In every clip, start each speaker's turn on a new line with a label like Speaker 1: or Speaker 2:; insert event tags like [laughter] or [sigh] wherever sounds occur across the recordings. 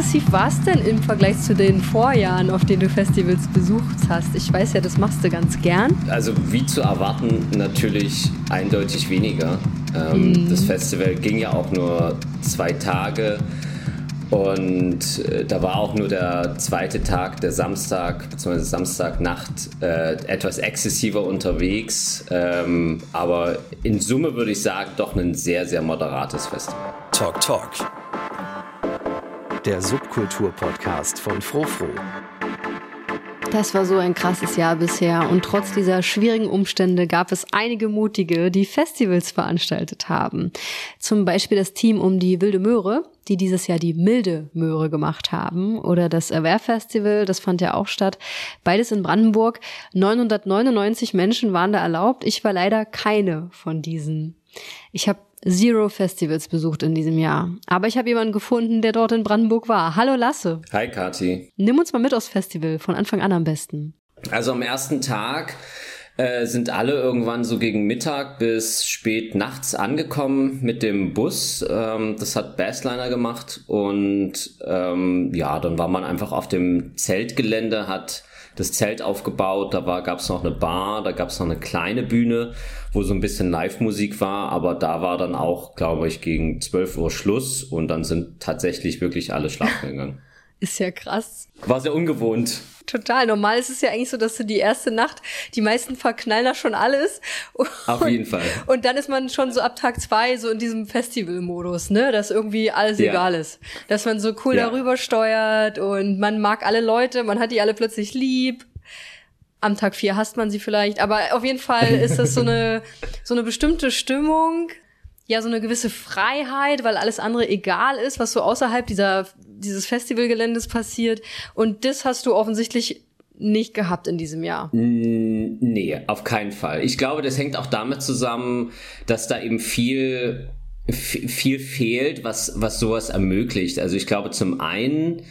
Speaker 1: Wie exzessiv war es denn im Vergleich zu den Vorjahren, auf denen du Festivals besucht hast? Ich weiß ja, das machst du ganz gern.
Speaker 2: Also wie zu erwarten, natürlich eindeutig weniger. Ähm, mm. Das Festival ging ja auch nur zwei Tage. Und äh, da war auch nur der zweite Tag, der Samstag, beziehungsweise Samstagnacht, äh, etwas exzessiver unterwegs. Ähm, aber in Summe würde ich sagen, doch ein sehr, sehr moderates Festival.
Speaker 3: Talk Talk. Der Subkultur-Podcast von Frofro.
Speaker 1: Das war so ein krasses Jahr bisher und trotz dieser schwierigen Umstände gab es einige Mutige, die Festivals veranstaltet haben. Zum Beispiel das Team um die Wilde Möhre, die dieses Jahr die Milde Möhre gemacht haben oder das Aware Festival, das fand ja auch statt. Beides in Brandenburg. 999 Menschen waren da erlaubt. Ich war leider keine von diesen. Ich habe Zero Festivals besucht in diesem Jahr. Aber ich habe jemanden gefunden, der dort in Brandenburg war. Hallo Lasse.
Speaker 2: Hi Kati.
Speaker 1: Nimm uns mal mit aufs Festival, von Anfang an am besten.
Speaker 2: Also am ersten Tag äh, sind alle irgendwann so gegen Mittag bis spät nachts angekommen mit dem Bus. Ähm, das hat Bassliner gemacht und ähm, ja, dann war man einfach auf dem Zeltgelände, hat das Zelt aufgebaut, da war, gab es noch eine Bar, da gab es noch eine kleine Bühne, wo so ein bisschen Live-Musik war, aber da war dann auch, glaube ich, gegen 12 Uhr Schluss und dann sind tatsächlich wirklich alle schlafen gegangen. [laughs]
Speaker 1: Ist ja krass.
Speaker 2: War sehr ungewohnt.
Speaker 1: Total. Normal ist es ja eigentlich so, dass du die erste Nacht, die meisten verknallen da schon alles.
Speaker 2: Und, Auf jeden Fall.
Speaker 1: Und dann ist man schon so ab Tag zwei so in diesem Festival-Modus, ne, dass irgendwie alles ja. egal ist. Dass man so cool ja. darüber steuert und man mag alle Leute, man hat die alle plötzlich lieb. Am Tag vier hasst man sie vielleicht, aber auf jeden Fall ist das so eine, [laughs] so eine bestimmte Stimmung, ja so eine gewisse Freiheit, weil alles andere egal ist, was so außerhalb dieser dieses Festivalgeländes passiert. Und das hast du offensichtlich nicht gehabt in diesem Jahr.
Speaker 2: Nee, auf keinen Fall. Ich glaube, das hängt auch damit zusammen, dass da eben viel viel fehlt, was was sowas ermöglicht. Also ich glaube zum einen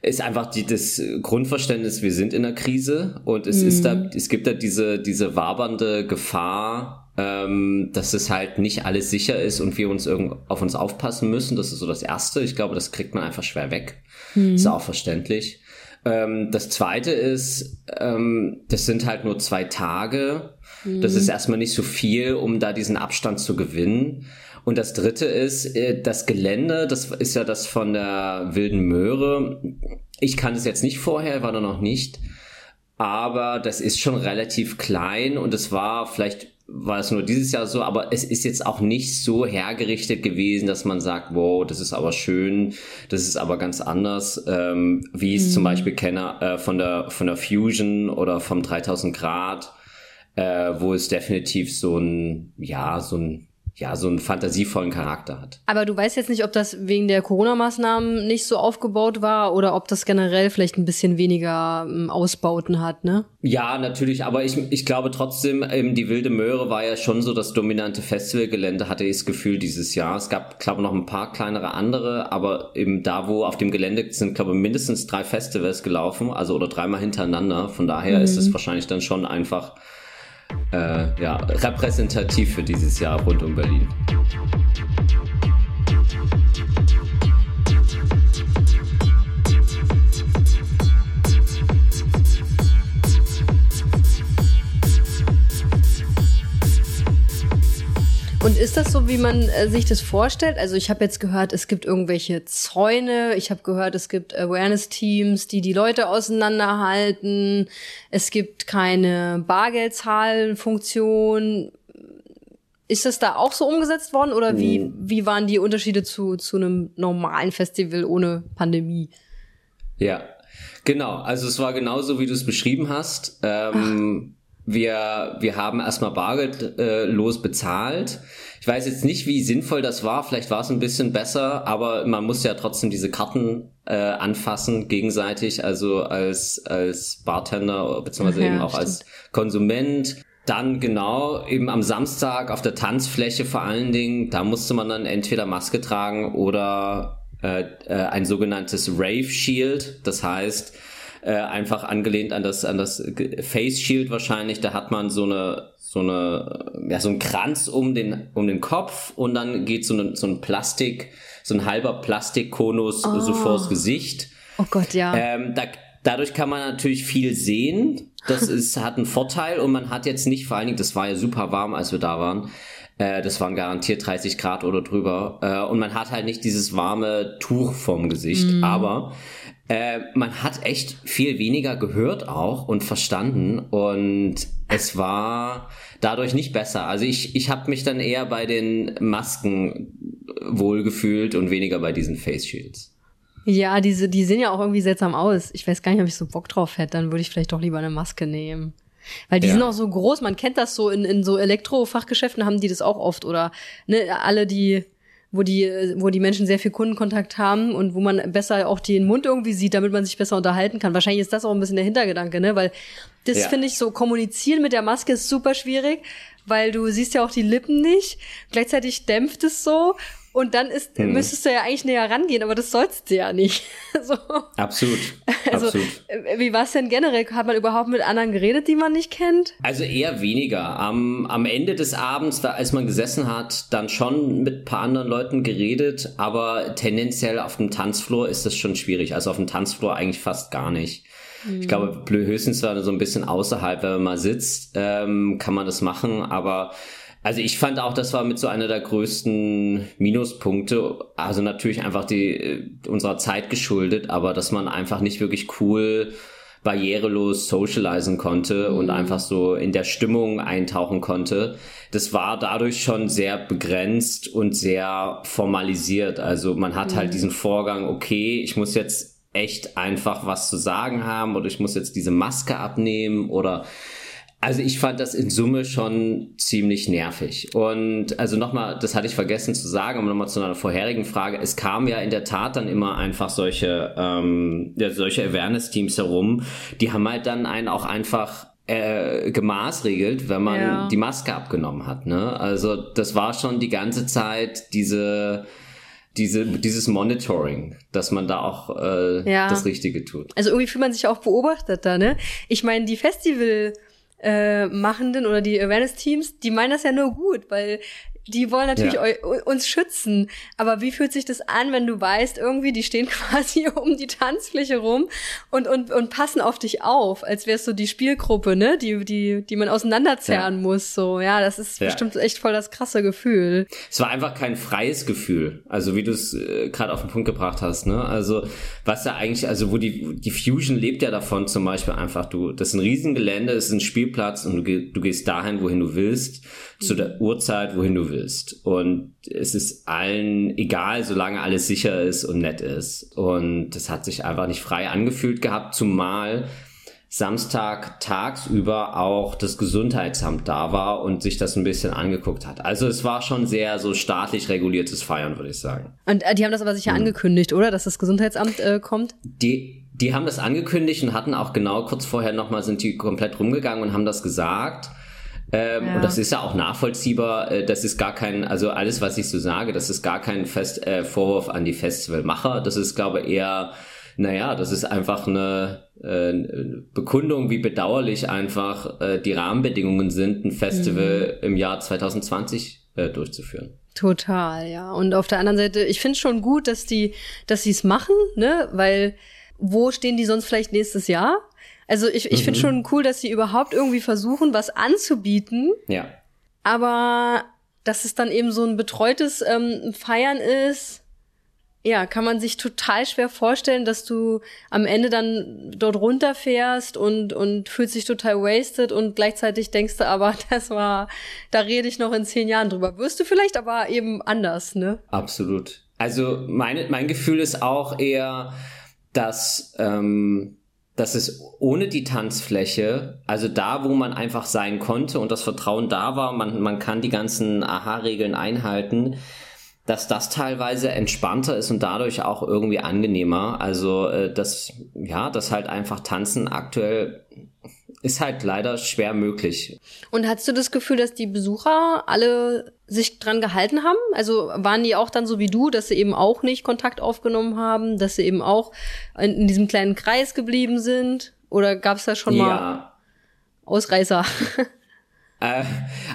Speaker 2: ist einfach die, das Grundverständnis, wir sind in einer Krise und es mhm. ist da, es gibt da diese, diese wabernde Gefahr, ähm, dass es halt nicht alles sicher ist und wir uns irgend auf uns aufpassen müssen. Das ist so das Erste. Ich glaube, das kriegt man einfach schwer weg. Mhm. Ist auch verständlich. Ähm, das Zweite ist, ähm, das sind halt nur zwei Tage. Mhm. Das ist erstmal nicht so viel, um da diesen Abstand zu gewinnen. Und das Dritte ist, äh, das Gelände, das ist ja das von der Wilden Möhre. Ich kann es jetzt nicht vorher, war da noch nicht aber das ist schon relativ klein und es war vielleicht war es nur dieses Jahr so, aber es ist jetzt auch nicht so hergerichtet gewesen, dass man sagt, wow, das ist aber schön, das ist aber ganz anders, ähm, wie ich es mhm. zum Beispiel kenne äh, von der von der Fusion oder vom 3000 Grad, äh, wo es definitiv so ein ja so ein ja, so einen fantasievollen Charakter hat.
Speaker 1: Aber du weißt jetzt nicht, ob das wegen der Corona-Maßnahmen nicht so aufgebaut war oder ob das generell vielleicht ein bisschen weniger ähm, Ausbauten hat, ne?
Speaker 2: Ja, natürlich, aber ich, ich glaube trotzdem, ähm, die Wilde Möhre war ja schon so das dominante Festivalgelände, hatte ich das Gefühl dieses Jahr. Es gab, glaube ich, noch ein paar kleinere andere, aber eben da, wo auf dem Gelände sind, glaube ich, mindestens drei Festivals gelaufen, also oder dreimal hintereinander. Von daher mhm. ist es wahrscheinlich dann schon einfach äh, ja, repräsentativ für dieses Jahr rund um Berlin.
Speaker 1: Und ist das so, wie man äh, sich das vorstellt? Also ich habe jetzt gehört, es gibt irgendwelche Zäune. Ich habe gehört, es gibt Awareness-Teams, die die Leute auseinanderhalten. Es gibt keine Bargeldzahlenfunktion. Ist das da auch so umgesetzt worden oder wie, wie waren die Unterschiede zu, zu einem normalen Festival ohne Pandemie?
Speaker 2: Ja, genau. Also es war genauso, wie du es beschrieben hast. Ähm, wir, wir haben erstmal bargeldlos äh, bezahlt. Ich weiß jetzt nicht, wie sinnvoll das war. Vielleicht war es ein bisschen besser, aber man muss ja trotzdem diese Karten äh, anfassen gegenseitig, also als, als Bartender beziehungsweise ja, eben auch stimmt. als Konsument. Dann genau, eben am Samstag auf der Tanzfläche vor allen Dingen, da musste man dann entweder Maske tragen oder äh, äh, ein sogenanntes Rave Shield. Das heißt, äh, einfach angelehnt an das an das Face Shield wahrscheinlich. Da hat man so eine so eine ja so ein Kranz um den um den Kopf und dann geht so, eine, so ein Plastik so ein halber Plastikkonus oh. so vors Gesicht.
Speaker 1: Oh Gott, ja.
Speaker 2: Ähm, da, dadurch kann man natürlich viel sehen. Das [laughs] ist, hat einen Vorteil und man hat jetzt nicht, vor allen Dingen, das war ja super warm, als wir da waren. Äh, das waren garantiert 30 Grad oder drüber. Äh, und man hat halt nicht dieses warme Tuch vorm Gesicht. Mm. Aber äh, man hat echt viel weniger gehört auch und verstanden. Und es war dadurch nicht besser. Also ich, ich habe mich dann eher bei den Masken wohlgefühlt und weniger bei diesen Face Shields.
Speaker 1: Ja, diese, die sehen ja auch irgendwie seltsam aus. Ich weiß gar nicht, ob ich so Bock drauf hätte. Dann würde ich vielleicht doch lieber eine Maske nehmen. Weil die ja. sind auch so groß, man kennt das so in, in so Elektrofachgeschäften haben die das auch oft oder ne, alle die wo die wo die Menschen sehr viel Kundenkontakt haben und wo man besser auch den Mund irgendwie sieht, damit man sich besser unterhalten kann. Wahrscheinlich ist das auch ein bisschen der Hintergedanke, ne, weil das ja. finde ich so kommunizieren mit der Maske ist super schwierig, weil du siehst ja auch die Lippen nicht. Gleichzeitig dämpft es so und dann ist, hm. müsstest du ja eigentlich näher rangehen, aber das sollst du ja nicht. [laughs] so.
Speaker 2: Absolut.
Speaker 1: Also,
Speaker 2: Absolut.
Speaker 1: Äh, wie war es denn generell? Hat man überhaupt mit anderen geredet, die man nicht kennt?
Speaker 2: Also eher weniger. Am, am Ende des Abends, als man gesessen hat, dann schon mit ein paar anderen Leuten geredet, aber tendenziell auf dem Tanzfloor ist das schon schwierig. Also auf dem Tanzfloor eigentlich fast gar nicht. Ich hm. glaube, höchstens so ein bisschen außerhalb, wenn man mal sitzt, ähm, kann man das machen, aber also ich fand auch, das war mit so einer der größten Minuspunkte. Also natürlich einfach die äh, unserer Zeit geschuldet, aber dass man einfach nicht wirklich cool barrierelos socialisen konnte mhm. und einfach so in der Stimmung eintauchen konnte. Das war dadurch schon sehr begrenzt und sehr formalisiert. Also man hat halt mhm. halt diesen Vorgang, okay, ich muss jetzt echt einfach was zu sagen haben oder ich muss jetzt diese Maske abnehmen oder also ich fand das in Summe schon ziemlich nervig. Und also nochmal, das hatte ich vergessen zu sagen, aber nochmal zu einer vorherigen Frage. Es kam ja in der Tat dann immer einfach solche, ähm, ja, solche Awareness-Teams herum, die haben halt dann einen auch einfach äh, gemaßregelt, wenn man ja. die Maske abgenommen hat. Ne? Also das war schon die ganze Zeit diese diese, dieses Monitoring, dass man da auch äh, ja. das Richtige tut.
Speaker 1: Also irgendwie fühlt man sich auch beobachtet da, ne? Ich meine, die Festival äh, Machenden oder die Awareness-Teams, die meinen das ja nur gut, weil die wollen natürlich ja. uns schützen. Aber wie fühlt sich das an, wenn du weißt, irgendwie, die stehen [laughs] quasi um die Tanzfläche rum und, und, und passen auf dich auf, als wärst du die Spielgruppe, ne, die, die, die man auseinanderzerren ja. muss, so. Ja, das ist ja. bestimmt echt voll das krasse Gefühl.
Speaker 2: Es war einfach kein freies Gefühl. Also, wie du es äh, gerade auf den Punkt gebracht hast, ne. Also, was ja eigentlich, also, wo die, die Fusion lebt ja davon zum Beispiel einfach, du, das ist ein Riesengelände, es ist ein Spielplatz und du, du gehst dahin, wohin du willst, zu der Uhrzeit, wohin du willst willst. Und es ist allen egal, solange alles sicher ist und nett ist. Und das hat sich einfach nicht frei angefühlt gehabt, zumal Samstag tagsüber auch das Gesundheitsamt da war und sich das ein bisschen angeguckt hat. Also es war schon sehr so staatlich reguliertes Feiern, würde ich sagen.
Speaker 1: Und äh, die haben das aber sicher mhm. angekündigt, oder? Dass das Gesundheitsamt äh, kommt?
Speaker 2: Die, die haben das angekündigt und hatten auch genau kurz vorher nochmal, sind die komplett rumgegangen und haben das gesagt. Ähm, ja. Und das ist ja auch nachvollziehbar. Äh, das ist gar kein, also alles, was ich so sage, das ist gar kein Fest, äh, Vorwurf an die Festivalmacher. Das ist, glaube ich, eher, naja, das ist einfach eine äh, Bekundung, wie bedauerlich einfach äh, die Rahmenbedingungen sind, ein Festival mhm. im Jahr 2020 äh, durchzuführen.
Speaker 1: Total, ja. Und auf der anderen Seite, ich finde schon gut, dass die, dass sie es machen, ne, weil wo stehen die sonst vielleicht nächstes Jahr? Also ich, ich mhm. finde schon cool, dass sie überhaupt irgendwie versuchen, was anzubieten.
Speaker 2: Ja.
Speaker 1: Aber dass es dann eben so ein betreutes ähm, Feiern ist, ja, kann man sich total schwer vorstellen, dass du am Ende dann dort runterfährst und, und fühlst dich total wasted und gleichzeitig denkst du aber, [laughs] das war, da rede ich noch in zehn Jahren drüber. Wirst du vielleicht aber eben anders, ne?
Speaker 2: Absolut. Also meine, mein Gefühl ist auch eher, dass ähm, dass es ohne die Tanzfläche, also da, wo man einfach sein konnte und das Vertrauen da war, man, man kann die ganzen Aha-Regeln einhalten, dass das teilweise entspannter ist und dadurch auch irgendwie angenehmer. Also, äh, dass, ja, dass halt einfach Tanzen aktuell ist halt leider schwer möglich.
Speaker 1: Und hast du das Gefühl, dass die Besucher alle sich dran gehalten haben? Also waren die auch dann so wie du, dass sie eben auch nicht Kontakt aufgenommen haben, dass sie eben auch in, in diesem kleinen Kreis geblieben sind? Oder gab es da schon ja. mal Ausreißer? [laughs]
Speaker 2: Äh,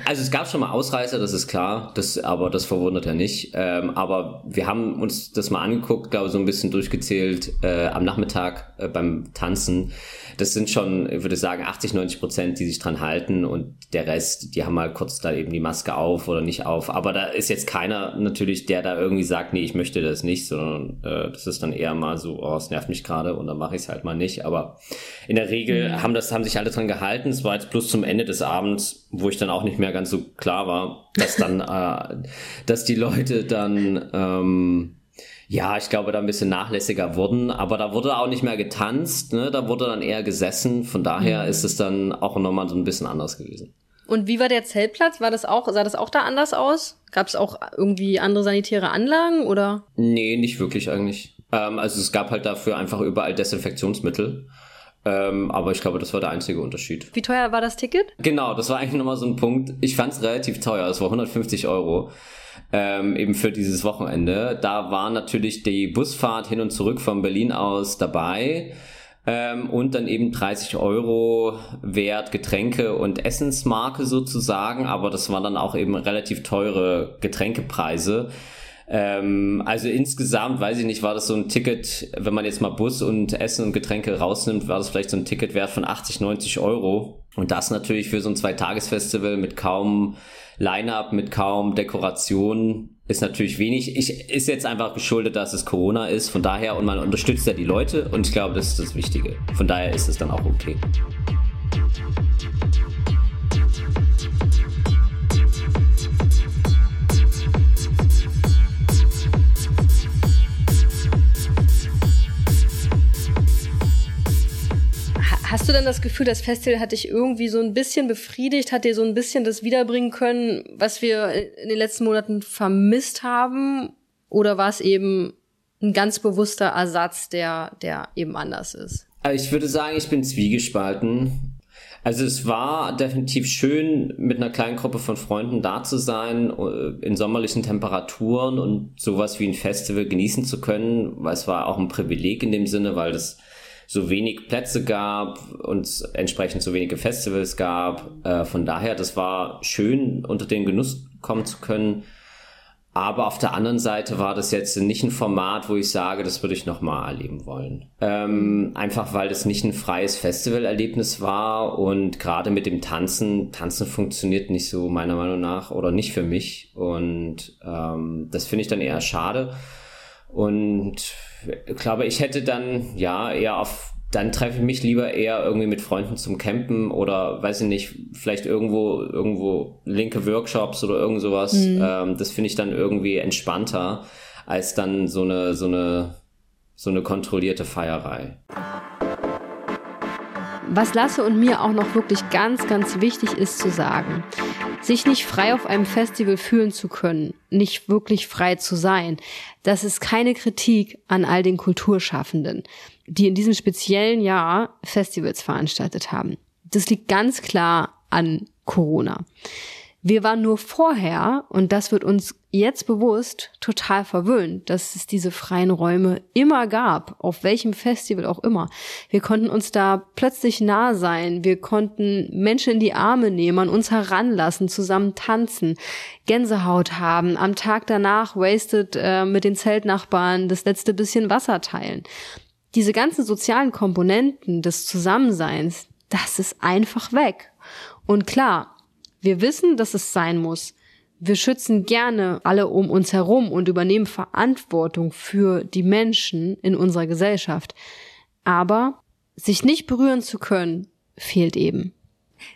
Speaker 2: also es gab schon mal Ausreißer, das ist klar, das, aber das verwundert ja nicht. Ähm, aber wir haben uns das mal angeguckt, glaube so ein bisschen durchgezählt äh, am Nachmittag äh, beim Tanzen. Das sind schon, ich würde sagen, 80, 90 Prozent, die sich dran halten und der Rest, die haben mal kurz da eben die Maske auf oder nicht auf. Aber da ist jetzt keiner natürlich, der da irgendwie sagt, nee, ich möchte das nicht, sondern äh, das ist dann eher mal so, oh, es nervt mich gerade und dann mache ich es halt mal nicht. Aber in der Regel mhm. haben das, haben sich alle dran gehalten. Es war jetzt plus zum Ende des Abends wo ich dann auch nicht mehr ganz so klar war, dass dann, [laughs] äh, dass die Leute dann, ähm, ja, ich glaube, da ein bisschen nachlässiger wurden, aber da wurde auch nicht mehr getanzt, ne? da wurde dann eher gesessen, von daher mhm. ist es dann auch nochmal so ein bisschen anders gewesen.
Speaker 1: Und wie war der Zeltplatz? War das auch, sah das auch da anders aus? Gab es auch irgendwie andere sanitäre Anlagen oder?
Speaker 2: Nee, nicht wirklich eigentlich. Ähm, also es gab halt dafür einfach überall Desinfektionsmittel. Ähm, aber ich glaube, das war der einzige Unterschied.
Speaker 1: Wie teuer war das Ticket?
Speaker 2: Genau, das war eigentlich nochmal so ein Punkt. Ich fand es relativ teuer. Es war 150 Euro. Ähm, eben für dieses Wochenende. Da war natürlich die Busfahrt hin und zurück von Berlin aus dabei. Ähm, und dann eben 30 Euro wert Getränke und Essensmarke sozusagen. Aber das waren dann auch eben relativ teure Getränkepreise. Ähm, also insgesamt, weiß ich nicht, war das so ein Ticket, wenn man jetzt mal Bus und Essen und Getränke rausnimmt, war das vielleicht so ein Ticketwert von 80, 90 Euro. Und das natürlich für so ein Zweitagesfestival mit kaum Line-up, mit kaum Dekoration ist natürlich wenig. Ich, ist jetzt einfach geschuldet, dass es Corona ist. Von daher, und man unterstützt ja die Leute und ich glaube, das ist das Wichtige. Von daher ist es dann auch okay.
Speaker 1: Du denn das Gefühl, das Festival hat dich irgendwie so ein bisschen befriedigt, hat dir so ein bisschen das wiederbringen können, was wir in den letzten Monaten vermisst haben? Oder war es eben ein ganz bewusster Ersatz, der, der eben anders ist?
Speaker 2: Also ich würde sagen, ich bin zwiegespalten. Also es war definitiv schön, mit einer kleinen Gruppe von Freunden da zu sein, äh, in sommerlichen Temperaturen und sowas wie ein Festival genießen zu können, weil es war auch ein Privileg in dem Sinne, weil das so wenig Plätze gab und entsprechend so wenige Festivals gab. Äh, von daher, das war schön, unter den Genuss kommen zu können. Aber auf der anderen Seite war das jetzt nicht ein Format, wo ich sage, das würde ich nochmal erleben wollen. Ähm, einfach weil das nicht ein freies Festivalerlebnis war und gerade mit dem Tanzen, Tanzen funktioniert nicht so meiner Meinung nach oder nicht für mich. Und ähm, das finde ich dann eher schade. Und ich glaube, ich hätte dann ja eher auf, dann treffe ich mich lieber eher irgendwie mit Freunden zum Campen oder weiß ich nicht, vielleicht irgendwo, irgendwo linke Workshops oder irgend sowas. Mhm. Ähm, das finde ich dann irgendwie entspannter als dann so eine, so eine, so eine kontrollierte Feierei.
Speaker 1: Was Lasse und mir auch noch wirklich ganz, ganz wichtig ist zu sagen, sich nicht frei auf einem Festival fühlen zu können, nicht wirklich frei zu sein, das ist keine Kritik an all den Kulturschaffenden, die in diesem speziellen Jahr Festivals veranstaltet haben. Das liegt ganz klar an Corona. Wir waren nur vorher, und das wird uns jetzt bewusst, total verwöhnt, dass es diese freien Räume immer gab, auf welchem Festival auch immer. Wir konnten uns da plötzlich nah sein, wir konnten Menschen in die Arme nehmen, an uns heranlassen, zusammen tanzen, Gänsehaut haben, am Tag danach wasted äh, mit den Zeltnachbarn das letzte bisschen Wasser teilen. Diese ganzen sozialen Komponenten des Zusammenseins, das ist einfach weg. Und klar, wir wissen, dass es sein muss. Wir schützen gerne alle um uns herum und übernehmen Verantwortung für die Menschen in unserer Gesellschaft. Aber sich nicht berühren zu können, fehlt eben.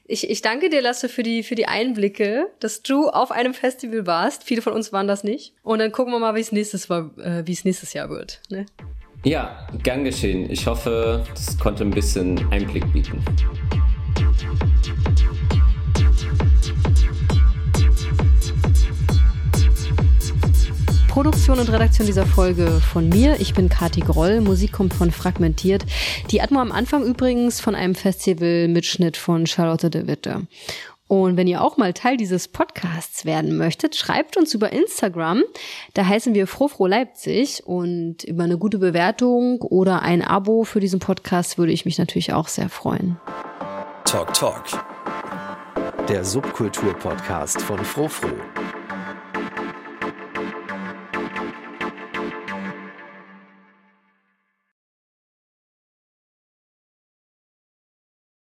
Speaker 1: Ich, ich danke dir, Lasse, für die, für die Einblicke, dass du auf einem Festival warst. Viele von uns waren das nicht. Und dann gucken wir mal, wie es nächstes, war, äh, wie es nächstes Jahr wird. Ne?
Speaker 2: Ja, gern geschehen. Ich hoffe, das konnte ein bisschen Einblick bieten.
Speaker 1: Produktion und Redaktion dieser Folge von mir. Ich bin Kati Groll. Musik kommt von Fragmentiert. Die Atmo am Anfang übrigens von einem Festival-Mitschnitt von Charlotte de Witte. Und wenn ihr auch mal Teil dieses Podcasts werden möchtet, schreibt uns über Instagram. Da heißen wir Frofro Leipzig und über eine gute Bewertung oder ein Abo für diesen Podcast würde ich mich natürlich auch sehr freuen.
Speaker 3: Talk Talk. Der Subkultur-Podcast von Frofro.